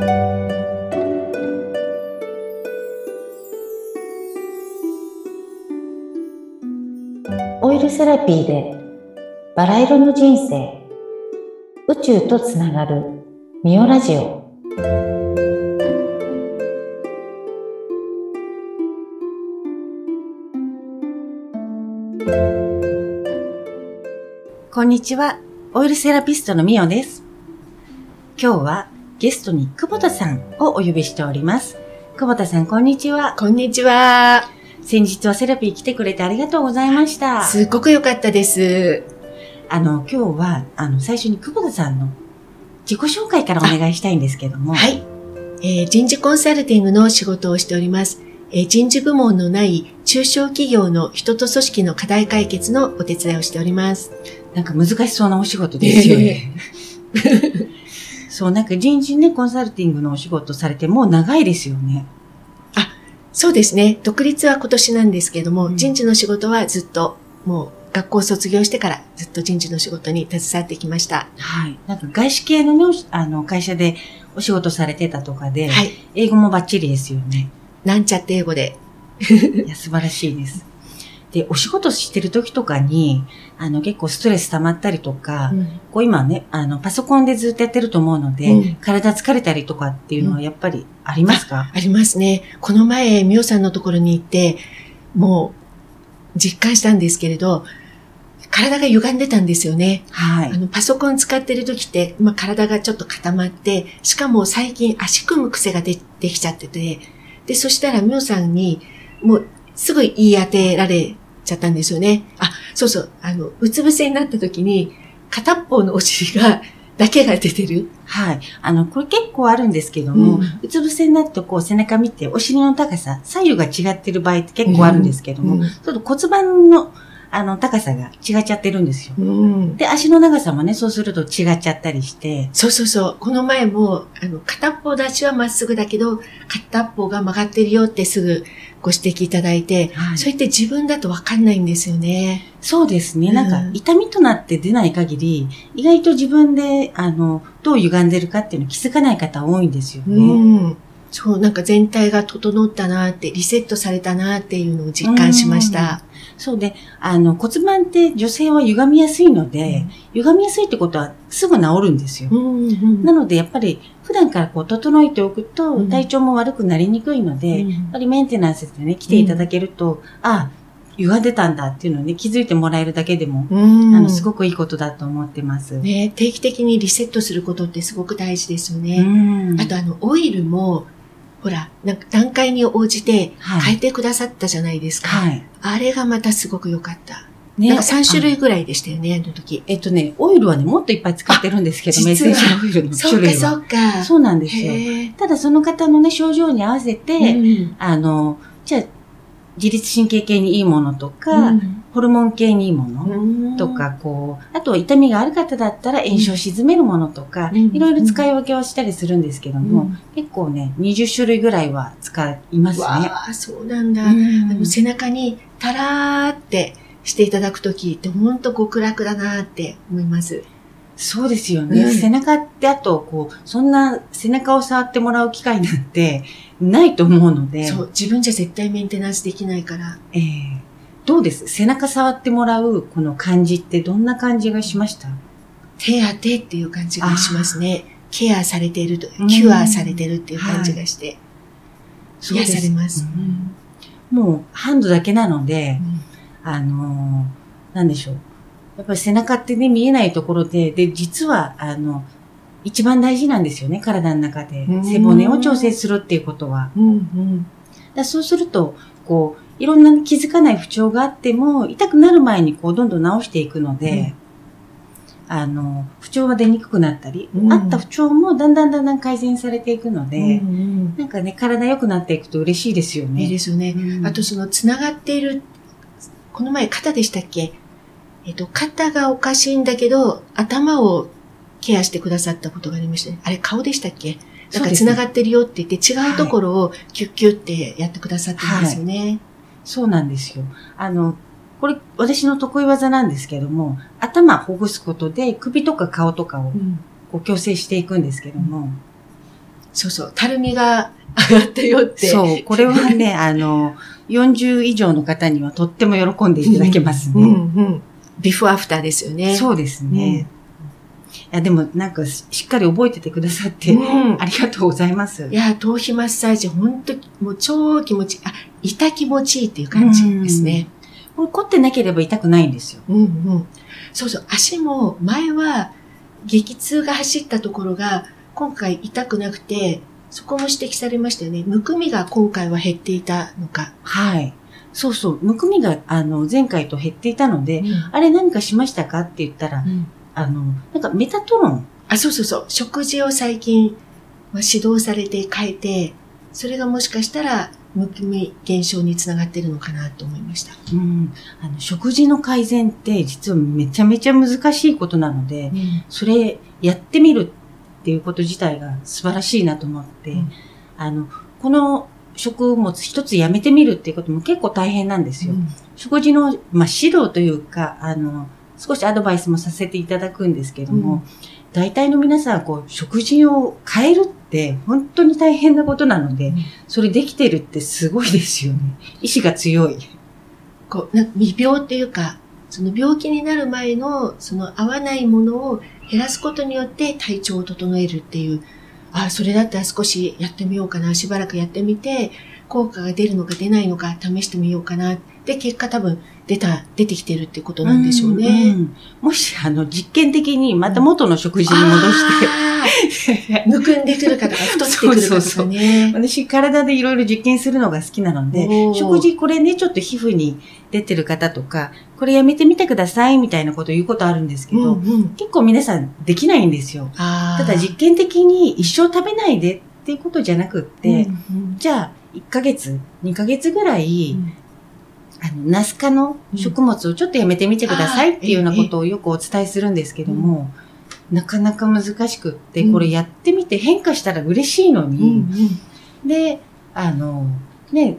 オイルセラピーでバラ色の人生。宇宙とつながるミオラジオ。こんにちは。オイルセラピストのミオです。今日はゲストに久保田さんをお呼びしております久保田さんこんにちはこんにちは。先日はセラピー来てくれてありがとうございましたすっごく良かったです。あの、今日は、あの、最初に久保田さんの自己紹介からお願いしたいんですけども。はい。えー人事コンサルティングの仕事をしております。えー人事部門のない中小企業の人と組織の課題解決のお手伝いをしております。なんか難しそうなお仕事ですよね。そう、なんか人事ね、コンサルティングのお仕事されてもう長いですよね。そうですね。独立は今年なんですけども、うん人事の仕事はずっと、もう学校卒業してからずっと人事の仕事に携わってきました。はい。なんか外資系のね、あの、会社でお仕事されてたとかで、はい。英語もバッチリですよね。なんちゃって英語で。いや、素晴らしいです。で、お仕事してる時とかに、あの、結構ストレス溜まったりとか、こう今ね、あの、パソコンでずっとやってると思うので、うん体疲れたりとかっていうのはやっぱりありますか、ありますね。この前、みおさんのところに行って、もう、実感したんですけれど、体が歪んでたんですよね。はいあ。の、パソコン使ってる時って、まあ、体がちょっと固まって、しかも最近足組む癖がでできちゃってて、で、そしたらみおさんに、もう、すぐ言い当てられちゃったんですよね。あ、そうそう、あの、うつ伏せになった時に、片っぽのお尻が、だけが出てる。はい。あの、これ結構あるんですけども、ううんつ伏せになってこう背中見て、お尻の高さ、左右が違ってる場合って結構あるんですけども、うんちょっと骨盤の、あの、高さが違っちゃってるんですよ。うんで、足の長さもね、そうすると違っちゃったりして、そうそうそう。この前も、あの、片っぽの足はまっすぐだけど、片っぽが曲がってるよってすぐご指摘いただいて、はいそれって自分だとわかんないんですよね。そうですね。うんなんか、痛みとなって出ない限り、意外と自分で、あの、どう歪んでるかっていうの気づかない方多いんですよね。うん。そう、なんか全体が整ったなって、リセットされたなっていうのを実感しました。そうで、あの、骨盤って女性は歪みやすいので、歪みやすいってことはすぐ治るんですよ。うんうんなので、やっぱり、普段からこう、整えておくとう、ん体調も悪くなりにくいので、うんやっぱりメンテナンスでね、来ていただけると、あ、歪んでたんだっていうのをね、気づいてもらえるだけでも、うんあの、すごくいいことだと思ってます。ね、定期的にリセットすることってすごく大事ですようね。んあとあの、オイルも、ほら、なんか段階に応じてはい変えてくださったじゃないですか。はい。あれがまたすごく良かった。ねなんか3種類ぐらいでしたよね、あの時。えっとね、オイルはね、もっといっぱい使ってるんですけど、あメッセージオイルのそうか、種類は。そうか。そうなんですよ。ただその方のね、症状に合わせて、うんあの、じゃあ、自律神経系にいいものとか、うんホルモン系にいいものとか、こう、あと痛みがある方だったら炎症を鎮めるものとか、うんいろいろ使い分けをしたりするんですけども、うん結構ね、20種類ぐらいは使いますね。わあ、そうなんだ。背中にタラーってしていただくときってほんと極楽だなって思います。そうですよね。うん背中ってあと、こう、そんな背中を触ってもらう機会なんてないと思うので、そう、自分じゃ絶対メンテナンスできないから。えーどうです？背中触ってもらうこの感じってどんな感じがしました？手当てっていう感じがしますね。ケアされているとうん、キュアされてるっていう感じがして、うですされます。うんもうハンドだけなのでう、んあのーなんでしょう。やっぱり背中ってね、見えないところで、で、実は、あの、一番大事なんですよね、体の中でう。ん背骨を調整するっていうことは。うんうんだそうすると、こう、いろんな気づかない不調があっても、痛くなる前にこう、どんどん治していくので、あの、不調は出にくくなったり、うんあった不調もだんだんだんだん改善されていくので、うんうんなんかね、体良くなっていくと嬉しいですよね。いいですよね。うんあとそのつながっている、この前肩でしたっけ？えっと、肩がおかしいんだけど、頭をケアしてくださったことがありましたね。あれ顔でしたっけ？なんかそうですねつながってるよって言って違うところをキュッキュッってやってくださってるんですよね。そうなんですよ。あの、これ、私の得意技なんですけども、頭ほぐすことで首とか顔とかをうんこう矯正していくんですけども、そうそう、たるみが上がったよって。そう、これはね、あの、40以上の方にはとっても喜んでいただけますうんね。うん。ビフォーアフターですよね。そうですね。いや、でもなんかししっかり覚えててくださって、うんありがとうございますい。や、頭皮マッサージ、本当もう超気持ちいい。あ、痛気持ちいいっていう感じですね。これ凝ってなければ痛くないんですよ。うんうん。そうそう、足も前は激痛が走ったところが今回痛くなくて、そこも指摘されましたよね。むくみが今回は減っていたのか。はい。そうそう。むくみが、あの、前回と減っていたので、あれ何かしましたか？って言ったら、うんあの、なんかメタトロン。あ、そうそうそう。食事を最近、まあ、指導されて変えて、それがもしかしたら、むくみ減少につながってるのかなと思いました。うん。あの、食事の改善って実はめちゃめちゃ難しいことなので、それやってみるっていうこと自体が素晴らしいなと思って、うんあの、この食物一つやめてみるっていうことも結構大変なんですよ。食事の、まあ、指導というか、あの、少しアドバイスもさせていただくんですけども、うん大体の皆さん、こう、食事を変えるって本当に大変なことなので、うんそれできてるってすごいですよね。意志が強い。こう、なんか未病っていうか、その病気になる前の、その合わないものを減らすことによって体調を整えるっていう、ああ、それだったら少しやってみようかな、しばらくやってみて、効果が出るのか出ないのか試してみようかな。で、結果多分出た、出てきてるってことなんでしょうね。んんもし、あの、実験的にまた元の食事に戻して、あーむくんでくるかとか、太ってくるかとかね。私、体でいろいろ実験するのが好きなので食事これね、ちょっと皮膚に出てる方とか、これやめてみてくださいみたいなこと言うことあるんですけど、うんうん結構皆さんできないんですよ。ただ実験的に一生食べないでっていうことじゃなくって、うんうんじゃあ、1ヶ月、2ヶ月ぐらい、うん。あの、ナス科の食物をちょっとやめてみてくださいっていうようなことをよくお伝えするんですけども、なかなか難しくって、うん。これやってみて変化したら嬉しいのうんうに、ん。で、あの、ね、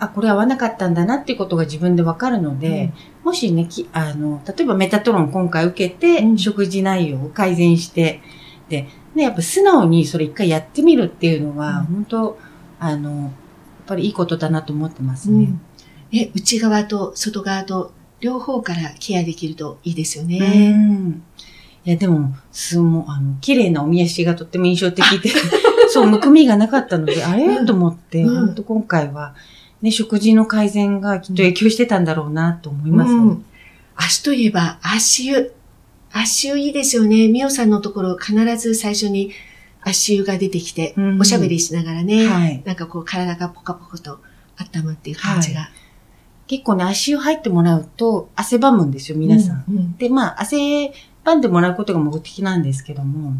あ、これ合わなかったんだなっていうことが自分でわかるので、もしね、きあの、例えばメタトロン今回受けて、うん。食事内容を改善して、で、ね、やっぱ素直にそれ一回やってみるっていうのは、うん。本当あの、やっぱりいいことだなと思ってますね。うんね、内側と外側と両方からケアできるといいですようね。ん。いや、でも、すもあの、綺麗なおみ足がとっても印象的で、そう、むくみがなかったので、あれ、うんと思って、うん本当今回は、ね、食事の改善がきっと影響してたんだろうなと思います。うん足といえば足湯。足湯いいですよね。みおさんのところ必ず最初に足湯が出てきて、うんおしゃべりしながらね、はいなんかこう体がポカポカと温まっていう感じが。結構ね、足湯入ってもらうと汗ばむんですよ、皆さん。うんうんで、まあ、汗ばんでもらうことが目的なんですけども、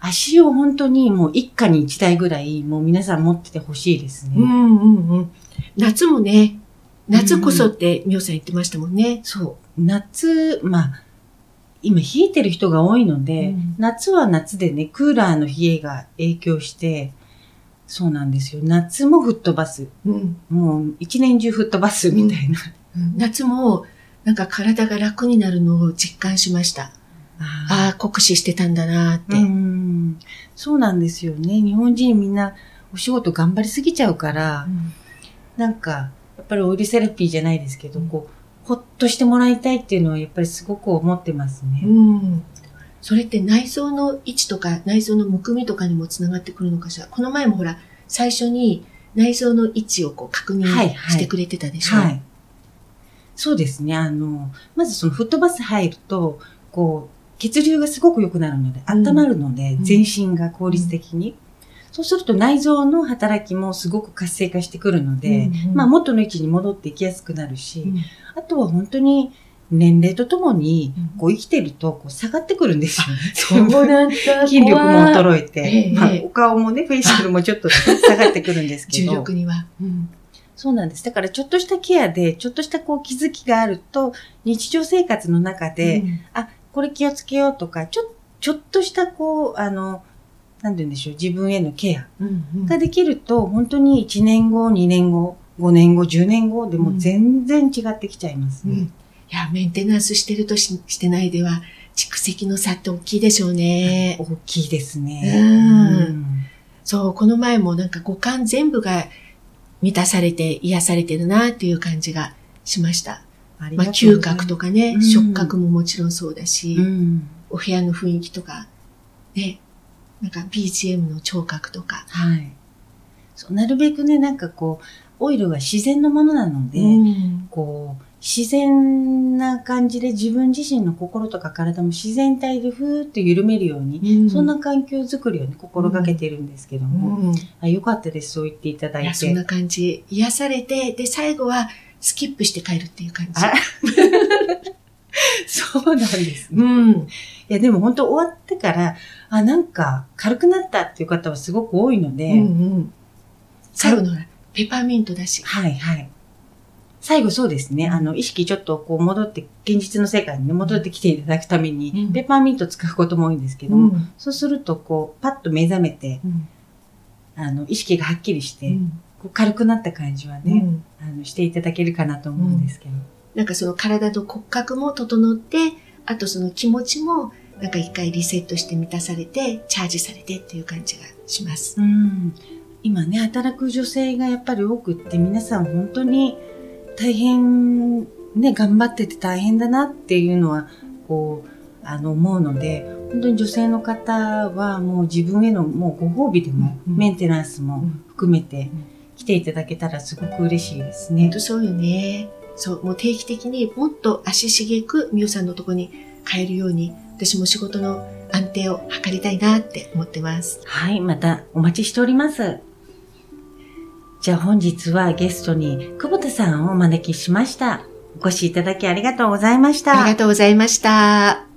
足湯を本当にもう一家に一台ぐらい、もう皆さん持っててほしいですね。うんうんうん。夏もね、夏こそってみおさん言ってましたもんね。そう。夏、まあ、今冷えてる人が多いので、うん夏は夏でね、クーラーの冷えが影響して、そうなんですよ。夏も吹っ飛ばす。うんもう一年中吹っ飛ばすみたいな。夏もなんか体が楽になるのを実感しました。ああ、酷使してたんだなーって。うん。そうなんですよね。日本人みんなお仕事頑張りすぎちゃうから、うんなんか、やっぱりオイルセラピーじゃないですけど、うんこう、ほっとしてもらいたいっていうのはやっぱりすごく思ってますね。うん。それって内臓の位置とか内臓のむくみとかにもつながってくるのかしら？この前もほら、最初に内臓の位置をこう確認はいはいしてくれてたでしょ？はい。そうですね。あの、まずその吹っ飛ばす入ると、こう、血流がすごく良くなるので、うん温まるので、うん全身が効率的に。そうすると内臓の働きもすごく活性化してくるので、うんうんまあ元の位置に戻っていきやすくなるし、うんあとは本当に年齢とともにうん、こう生きてるとこう下がってくるんですよね。そうなんだ。筋力も衰えて、ええまあええお顔もね、フェイシャルもちょっと下がってくるんですけ重ど。力には。うんそうなんです。だからちょっとしたケアで、ちょっとしたこう気づきがあると、日常生活の中で、うんあ、これ気をつけようとか、ちょ、ちょっとしたこう、あの、なんて言うんでしょう、自分へのケアうんうんができると、本当に1年後、2年後、5年後、10年後でも全然違ってきちゃいますね。うんいや、メンテナンスしてるとししてないでは、蓄積の差って大きいでしょうね。大きいですね。うんそう、この前もなんか五感全部が満たされて癒されてるなっていう感じがしました。ありまあ、嗅覚とかね、うん触覚ももちろんそうだし、うん。お部屋の雰囲気とか、ね、なんか BGM の聴覚とか。はい。そうなるべくね、なんかこう、オイルは自然のものなので、うんこう、自然な感じで自分自身の心とか体も自然体でふーっと緩めるように、そんな環境づくりをね、心がけてるんですけども、うんあよかったです、そう言っていただいて。いや、そんな感じ。癒されて、で、最後はスキップして帰るっていう感じ。あ そうなんですね。うん。いや、でも本当終わってから、あ、なんか軽くなったっていう方はすごく多いので、うんうん。最後のペパーミントだし。はいはい。最後そうですね、あの、意識ちょっとこう戻って、現実の世界にね、戻ってきていただくために、うんペッパーミント使うことも多いんですけども、ん。そうするとこう、パッと目覚めて、うんあの、意識がはっきりして、うんこう軽くなった感じはね、うんあの、していただけるかなと思うんですけど。なんかその体と骨格も整って、あとその気持ちも、なんか一回リセットして満たされて、チャージされてっていう感じがします。うん。今ね、働く女性がやっぱり多くって、皆さん本当に大変、ね、頑張ってて大変だなっていうのは、こう、あの、思うので、本当に女性の方はもう自分へのもうご褒美でも、うんメンテナンスもうん含めてん来ていただけたらすごく嬉しいですね本。当そうよね。そう、もう定期的にもっと足しげくみゆさんのとこに帰るように、私も仕事の安定を図りたいなって思ってます。はい、またお待ちしております。じゃあ本日はゲストに久保田さんをお招きしました。お越しいただきありがとうございました。ありがとうございました。